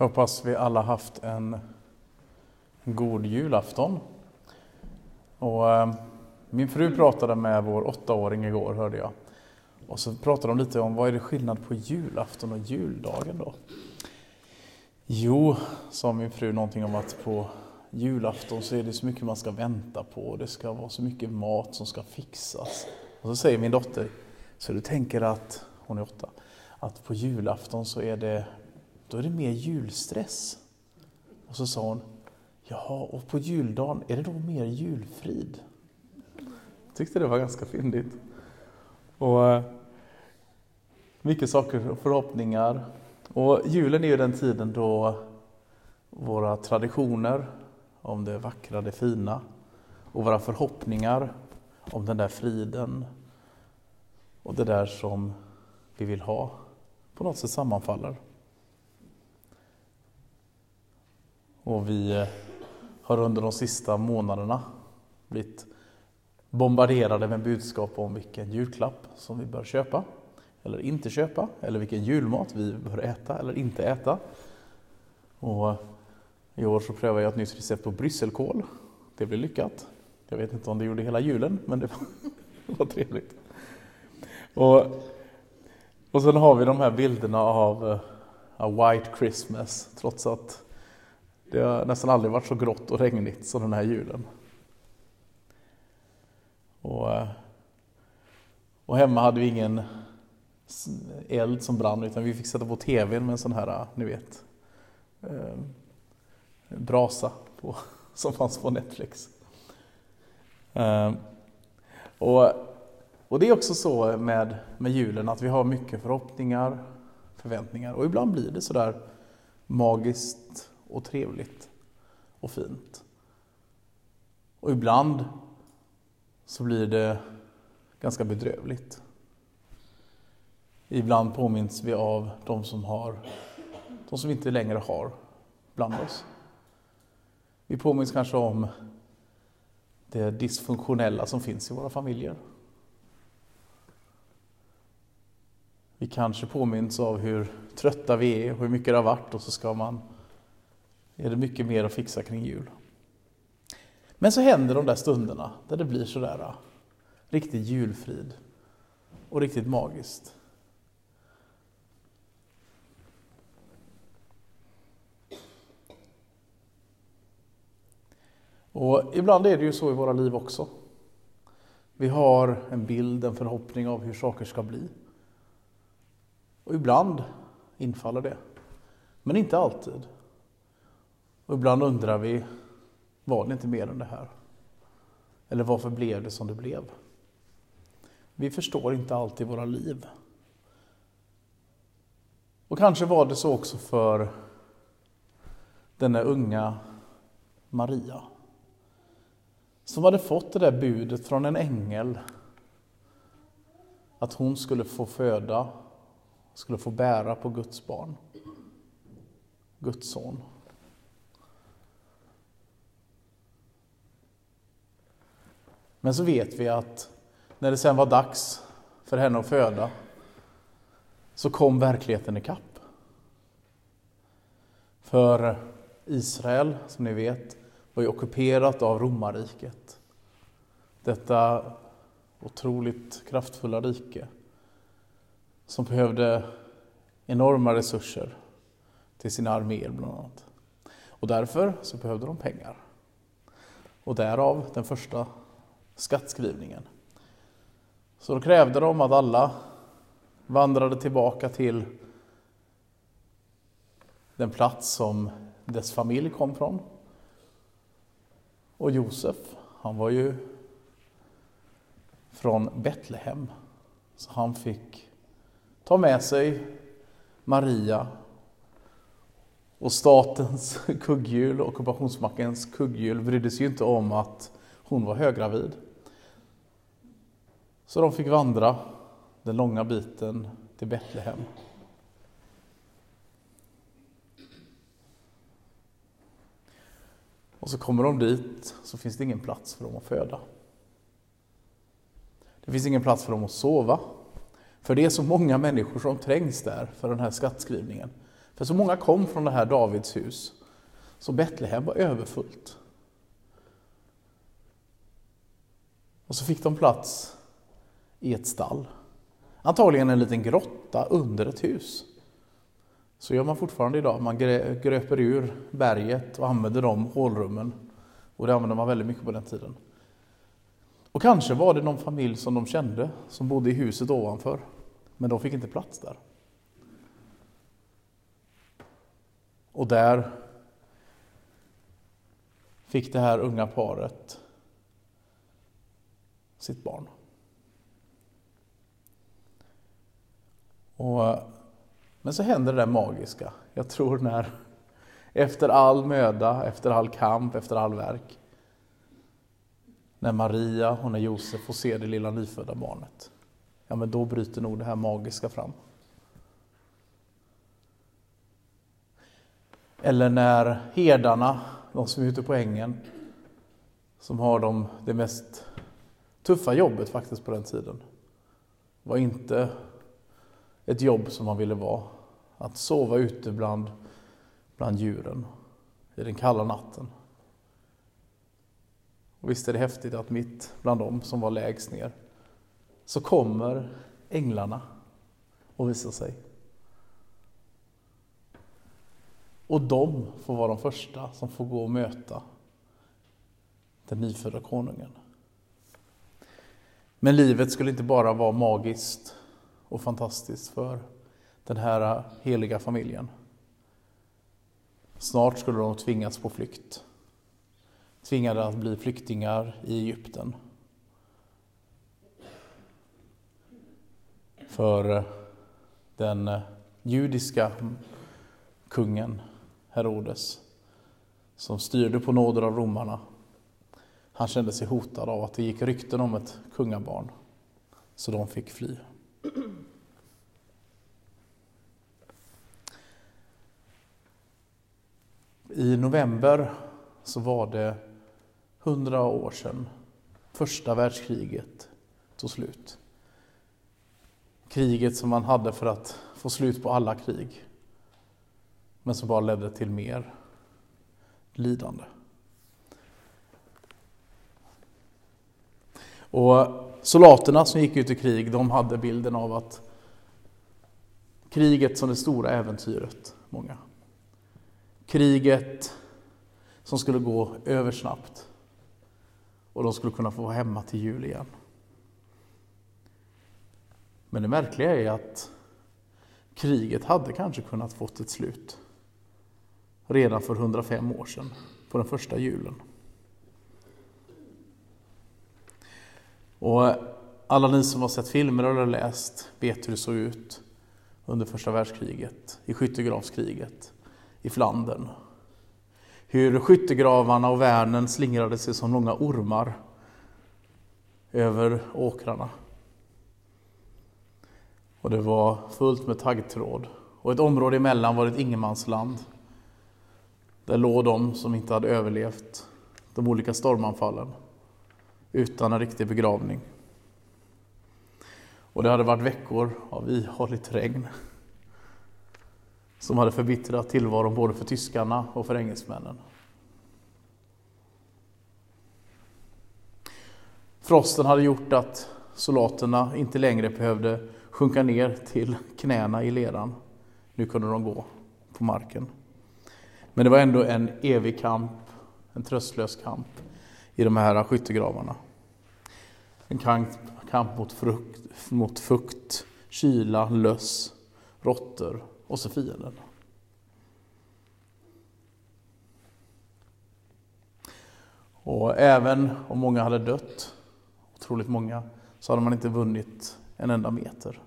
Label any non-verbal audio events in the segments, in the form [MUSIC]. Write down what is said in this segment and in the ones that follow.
Hoppas vi alla haft en god julafton. Och, eh, min fru pratade med vår åttaåring igår hörde jag. Och så pratade de lite om vad är det skillnad på julafton och juldagen då? Jo, sa min fru någonting om att på julafton så är det så mycket man ska vänta på. Det ska vara så mycket mat som ska fixas. Och så säger min dotter, så du tänker att, hon är åtta, att på julafton så är det, då är det mer julstress. Och så sa hon, jaha, och på juldagen, är det då mer julfrid? Jag tyckte det var ganska fyndigt. Och eh, mycket saker och förhoppningar. Och julen är ju den tiden då våra traditioner om det vackra, det fina och våra förhoppningar om den där friden och det där som vi vill ha på något sätt sammanfaller. Och vi eh, har under de sista månaderna blivit bombarderade med budskap om vilken julklapp som vi bör köpa eller inte köpa, eller vilken julmat vi bör äta eller inte äta. Och eh, I år så prövade jag ett nytt recept på brysselkål. Det blev lyckat. Jag vet inte om det gjorde hela julen, men det var, [LAUGHS] det var trevligt. Och, och sen har vi de här bilderna av eh, uh, A White Christmas, trots att det har nästan aldrig varit så grått och regnigt som den här julen. Och, eh, och hemma hade vi ingen eld som brann utan vi fick sätta på tvn med en sån här, eh, ni vet, eh, brasa på, [LAUGHS] som fanns på Netflix. Eh, och, och det är också så med, med julen att vi har mycket förhoppningar, förväntningar och ibland blir det sådär magiskt och trevligt och fint. Och ibland så blir det ganska bedrövligt. Ibland påminns vi av de som, har, de som vi inte längre har bland oss. Vi påminns kanske om det dysfunktionella som finns i våra familjer. Vi kanske påminns av hur trötta vi är och hur mycket det har varit och så ska man, är det mycket mer att fixa kring jul. Men så händer de där stunderna där det blir sådär äh, riktigt julfrid och riktigt magiskt. Och ibland är det ju så i våra liv också. Vi har en bild, en förhoppning av hur saker ska bli. Och ibland infaller det, men inte alltid. Och ibland undrar vi, var det inte mer än det här? Eller varför blev det som det blev? Vi förstår inte alltid våra liv. Och kanske var det så också för denna unga Maria som hade fått det där budet från en ängel att hon skulle få föda, skulle få bära på Guds barn, Guds son. Men så vet vi att när det sen var dags för henne att föda så kom verkligheten ikapp. För Israel, som ni vet, var ju ockuperat av romarriket. Detta otroligt kraftfulla rike som behövde enorma resurser till sina arméer bland annat. Och därför så behövde de pengar. Och därav den första skattskrivningen. Så då krävde de att alla vandrade tillbaka till den plats som dess familj kom från och Josef, han var ju från Betlehem. Så han fick ta med sig Maria och statens [LAUGHS] kugghjul, ockupationsmaktens kugghjul, brydde sig ju inte om att hon var höggravid. Så de fick vandra den långa biten till Betlehem. Och så kommer de dit, så finns det ingen plats för dem att föda. Det finns ingen plats för dem att sova. För det är så många människor som trängs där för den här skattskrivningen. För så många kom från det här Davids hus, så Betlehem var överfullt. Och så fick de plats i ett stall. Antagligen en liten grotta under ett hus. Så gör man fortfarande idag. Man gröper ur berget och använder de hålrummen. Och det använde man väldigt mycket på den tiden. Och kanske var det någon familj som de kände som bodde i huset ovanför. Men de fick inte plats där. Och där fick det här unga paret sitt barn. Och, men så händer det där magiska. Jag tror när efter all möda, efter all kamp, efter all verk. När Maria och när Josef får se det lilla nyfödda barnet. Ja, men då bryter nog det här magiska fram. Eller när herdarna, de som är ute på ängen, som har de, det mest tuffa jobbet faktiskt på den tiden, var inte ett jobb som man ville vara. Att sova ute bland, bland djuren i den kalla natten. Och visst är det häftigt att mitt bland dem som var lägst ner så kommer änglarna och visar sig. Och de får vara de första som får gå och möta den nyfödda konungen. Men livet skulle inte bara vara magiskt och fantastiskt för den här heliga familjen. Snart skulle de tvingas på flykt. Tvingade att bli flyktingar i Egypten. För eh, den eh, judiska kungen Herodes, som styrde på nåder av romarna, han kände sig hotad av att det gick rykten om ett kungabarn, så de fick fly. I november så var det hundra år sedan första världskriget tog slut. Kriget som man hade för att få slut på alla krig, men som bara ledde till mer lidande. Och soldaterna som gick ut i krig, de hade bilden av att kriget som det stora äventyret, många. Kriget som skulle gå över snabbt och de skulle kunna få vara hemma till jul igen. Men det märkliga är att kriget hade kanske kunnat fått ett slut redan för 105 år sedan, på den första julen. Och alla ni som har sett filmer eller läst vet hur det såg ut under första världskriget, i skyttegravskriget i Flandern. Hur skyttegravarna och värnen slingrade sig som långa ormar över åkrarna. Och det var fullt med taggtråd. Och ett område emellan var ett ingenmansland. Där låg de som inte hade överlevt de olika stormanfallen utan en riktig begravning. Och det hade varit veckor av ihålligt regn som hade förbittrat tillvaron både för tyskarna och för engelsmännen. Frosten hade gjort att soldaterna inte längre behövde sjunka ner till knäna i leran. Nu kunde de gå på marken. Men det var ändå en evig kamp, en tröstlös kamp i de här skyttegravarna. En kamp, kamp mot, frukt, mot fukt, kyla, löss, råttor och så fienden. Och även om många hade dött, otroligt många, så hade man inte vunnit en enda meter.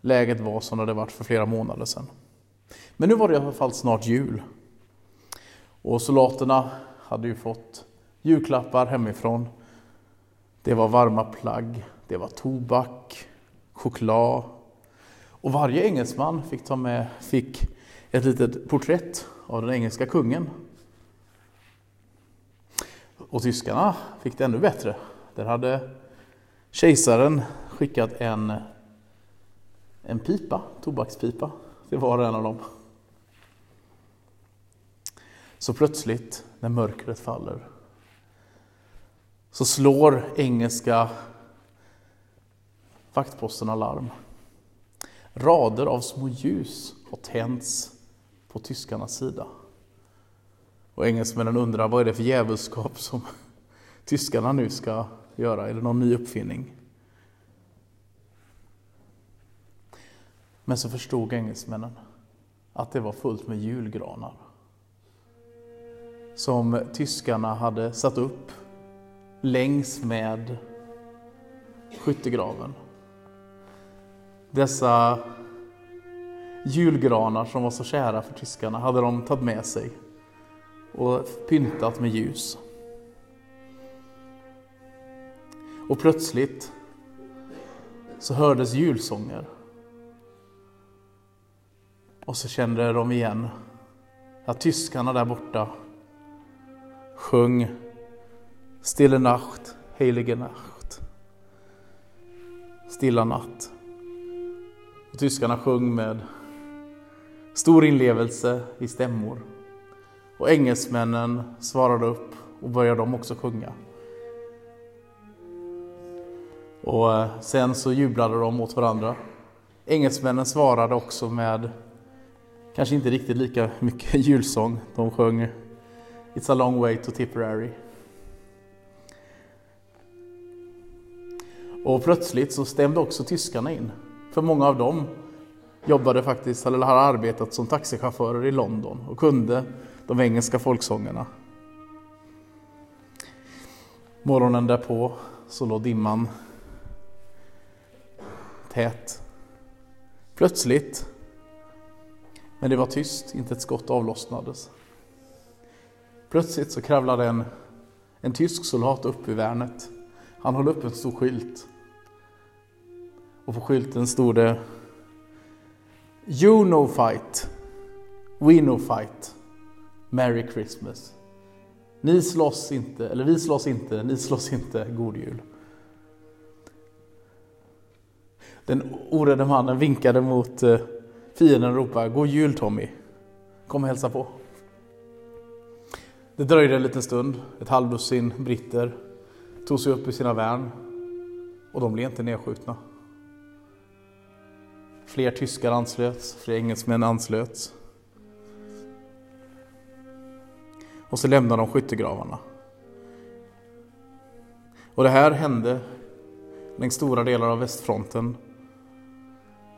Läget var som det hade varit för flera månader sedan. Men nu var det i alla fall snart jul. Och soldaterna hade ju fått julklappar hemifrån. Det var varma plagg, det var tobak, choklad. Och varje engelsman fick ta med fick ett litet porträtt av den engelska kungen. Och tyskarna fick det ännu bättre. Där hade kejsaren skickat en, en pipa, tobakspipa, till var och en av dem. Så plötsligt, när mörkret faller, så slår engelska vaktposten alarm. Rader av små ljus har tänts på tyskarnas sida. Och engelsmännen undrar vad är det för djävulskap som [LAUGHS] tyskarna nu ska göra? Är det någon ny uppfinning? Men så förstod engelsmännen att det var fullt med julgranar som tyskarna hade satt upp längs med skyttegraven. Dessa julgranar som var så kära för tyskarna hade de tagit med sig och pyntat med ljus. Och plötsligt så hördes julsånger. Och så kände de igen att tyskarna där borta sjöng Stille Nacht, Heilige Nacht. Stilla natt. Och tyskarna sjöng med stor inlevelse i stämmor. Och engelsmännen svarade upp och började de också sjunga. Och eh, sen så jublade de åt varandra. Engelsmännen svarade också med, kanske inte riktigt lika mycket [LAUGHS] julsång. De sjöng It's a long way to Tipperary. Och plötsligt så stämde också tyskarna in. För många av dem jobbade faktiskt, eller har arbetat som taxichaufförer i London och kunde de engelska folksångerna. Morgonen därpå så låg dimman tät. Plötsligt, men det var tyst, inte ett skott avlossnades. Plötsligt så kravlade en, en tysk soldat upp i värnet. Han höll upp en stor skylt. Och på skylten stod det You no fight, we no fight. Merry Christmas. Ni slåss inte, eller vi slåss inte, ni slåss inte, God Jul. Den orädde mannen vinkade mot eh, fienden och ropade God Jul Tommy, kom och hälsa på. Det dröjde en liten stund, ett halvdussin britter tog sig upp i sina värn och de blev inte nedskjutna. Fler tyskar anslöts, fler engelsmän anslöts. Och så lämnade de skyttegravarna. Och det här hände längs stora delar av västfronten.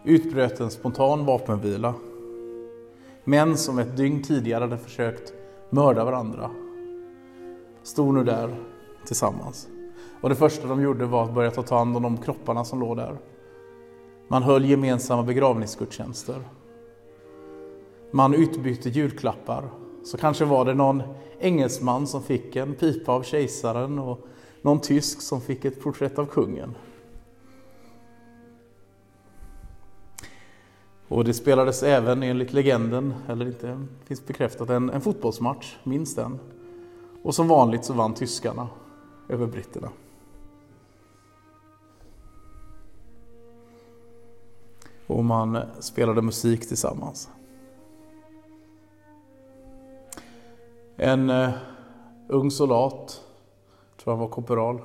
Utbröt en spontan vapenvila. Män som ett dygn tidigare hade försökt mörda varandra stod nu där tillsammans. Och det första de gjorde var att börja ta hand om de kropparna som låg där. Man höll gemensamma begravningsgudstjänster. Man utbytte julklappar. Så kanske var det någon engelsman som fick en pipa av kejsaren och någon tysk som fick ett porträtt av kungen. Och det spelades även enligt legenden, eller inte finns bekräftat, en, en fotbollsmatch, minst en. Och som vanligt så vann tyskarna över britterna. Och man spelade musik tillsammans. En eh, ung soldat, tror han var korporal,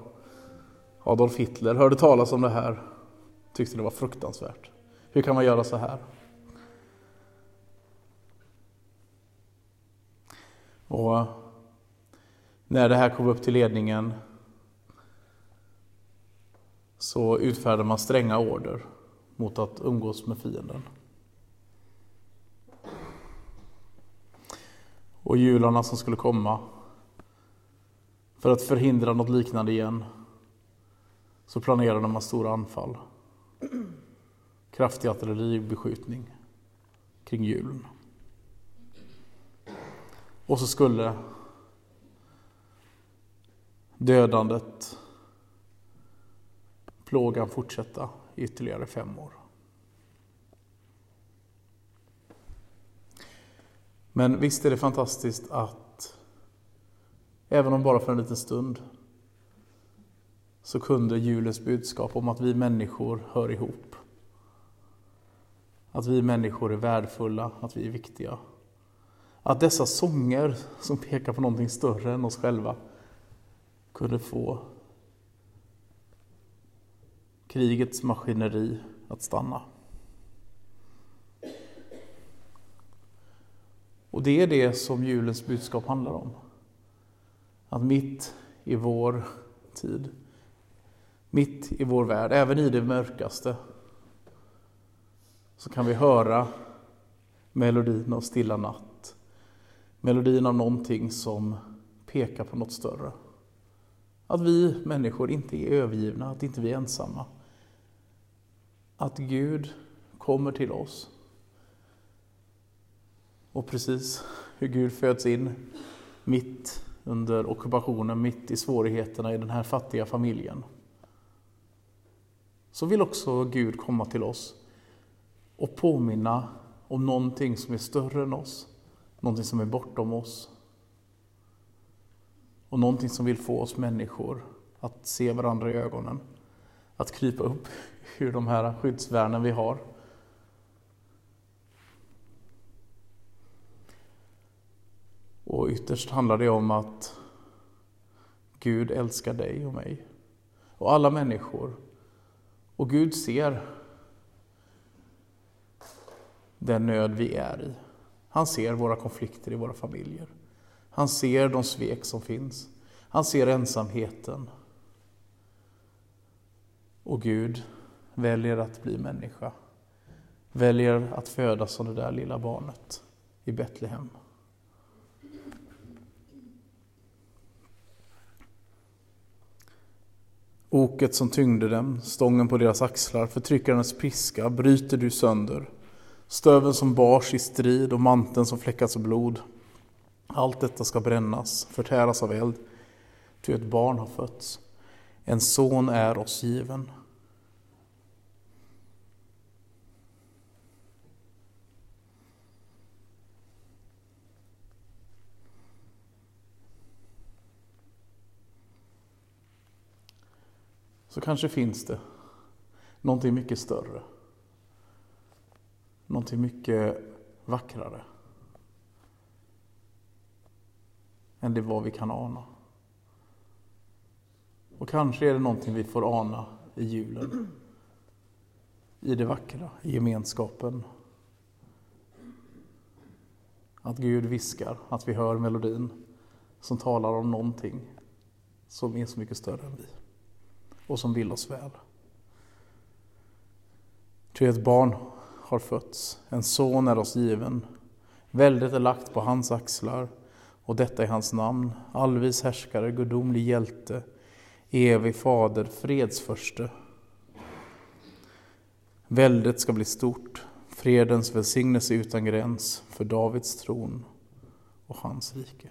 Adolf Hitler, hörde talas om det här. Tyckte det var fruktansvärt. Hur kan man göra så här? Och eh, när det här kom upp till ledningen så utfärdade man stränga order mot att umgås med fienden. Och jularna som skulle komma, för att förhindra något liknande igen, så planerade man stora anfall. Kraftig artilleribeskjutning kring julen. Och så skulle dödandet, plågan fortsätta ytterligare fem år. Men visst är det fantastiskt att även om bara för en liten stund så kunde julens budskap om att vi människor hör ihop. Att vi människor är värdefulla, att vi är viktiga. Att dessa sånger som pekar på någonting större än oss själva kunde få krigets maskineri att stanna. Och det är det som julens budskap handlar om. Att mitt i vår tid, mitt i vår värld, även i det mörkaste, så kan vi höra melodin av Stilla natt. Melodin av någonting som pekar på något större. Att vi människor inte är övergivna, att inte vi är ensamma. Att Gud kommer till oss. Och precis hur Gud föds in mitt under ockupationen, mitt i svårigheterna i den här fattiga familjen. Så vill också Gud komma till oss och påminna om någonting som är större än oss, någonting som är bortom oss. Och någonting som vill få oss människor att se varandra i ögonen, att krypa upp ur de här skyddsvärnen vi har. Och ytterst handlar det om att Gud älskar dig och mig och alla människor. Och Gud ser den nöd vi är i. Han ser våra konflikter i våra familjer. Han ser de svek som finns. Han ser ensamheten. Och Gud väljer att bli människa. Väljer att födas som det där lilla barnet i Betlehem. Oket som tyngde dem, stången på deras axlar, förtryckarens piska bryter du sönder. Stöven som bars i strid och manteln som fläckats av blod. Allt detta ska brännas, förtäras av eld, ty ett barn har fötts. En son är oss given. Så kanske finns det någonting mycket större någonting mycket vackrare än det vad vi kan ana. Och kanske är det någonting vi får ana i julen, i det vackra, i gemenskapen. Att Gud viskar, att vi hör melodin som talar om någonting som är så mycket större än vi och som vill oss väl. Ty ett barn har fötts, en son är oss given. Väldet är lagt på hans axlar, och detta är hans namn, allvis härskare, gudomlig hjälte, evig fader, fredsförste. Väldet ska bli stort, fredens välsignelse utan gräns för Davids tron och hans rike.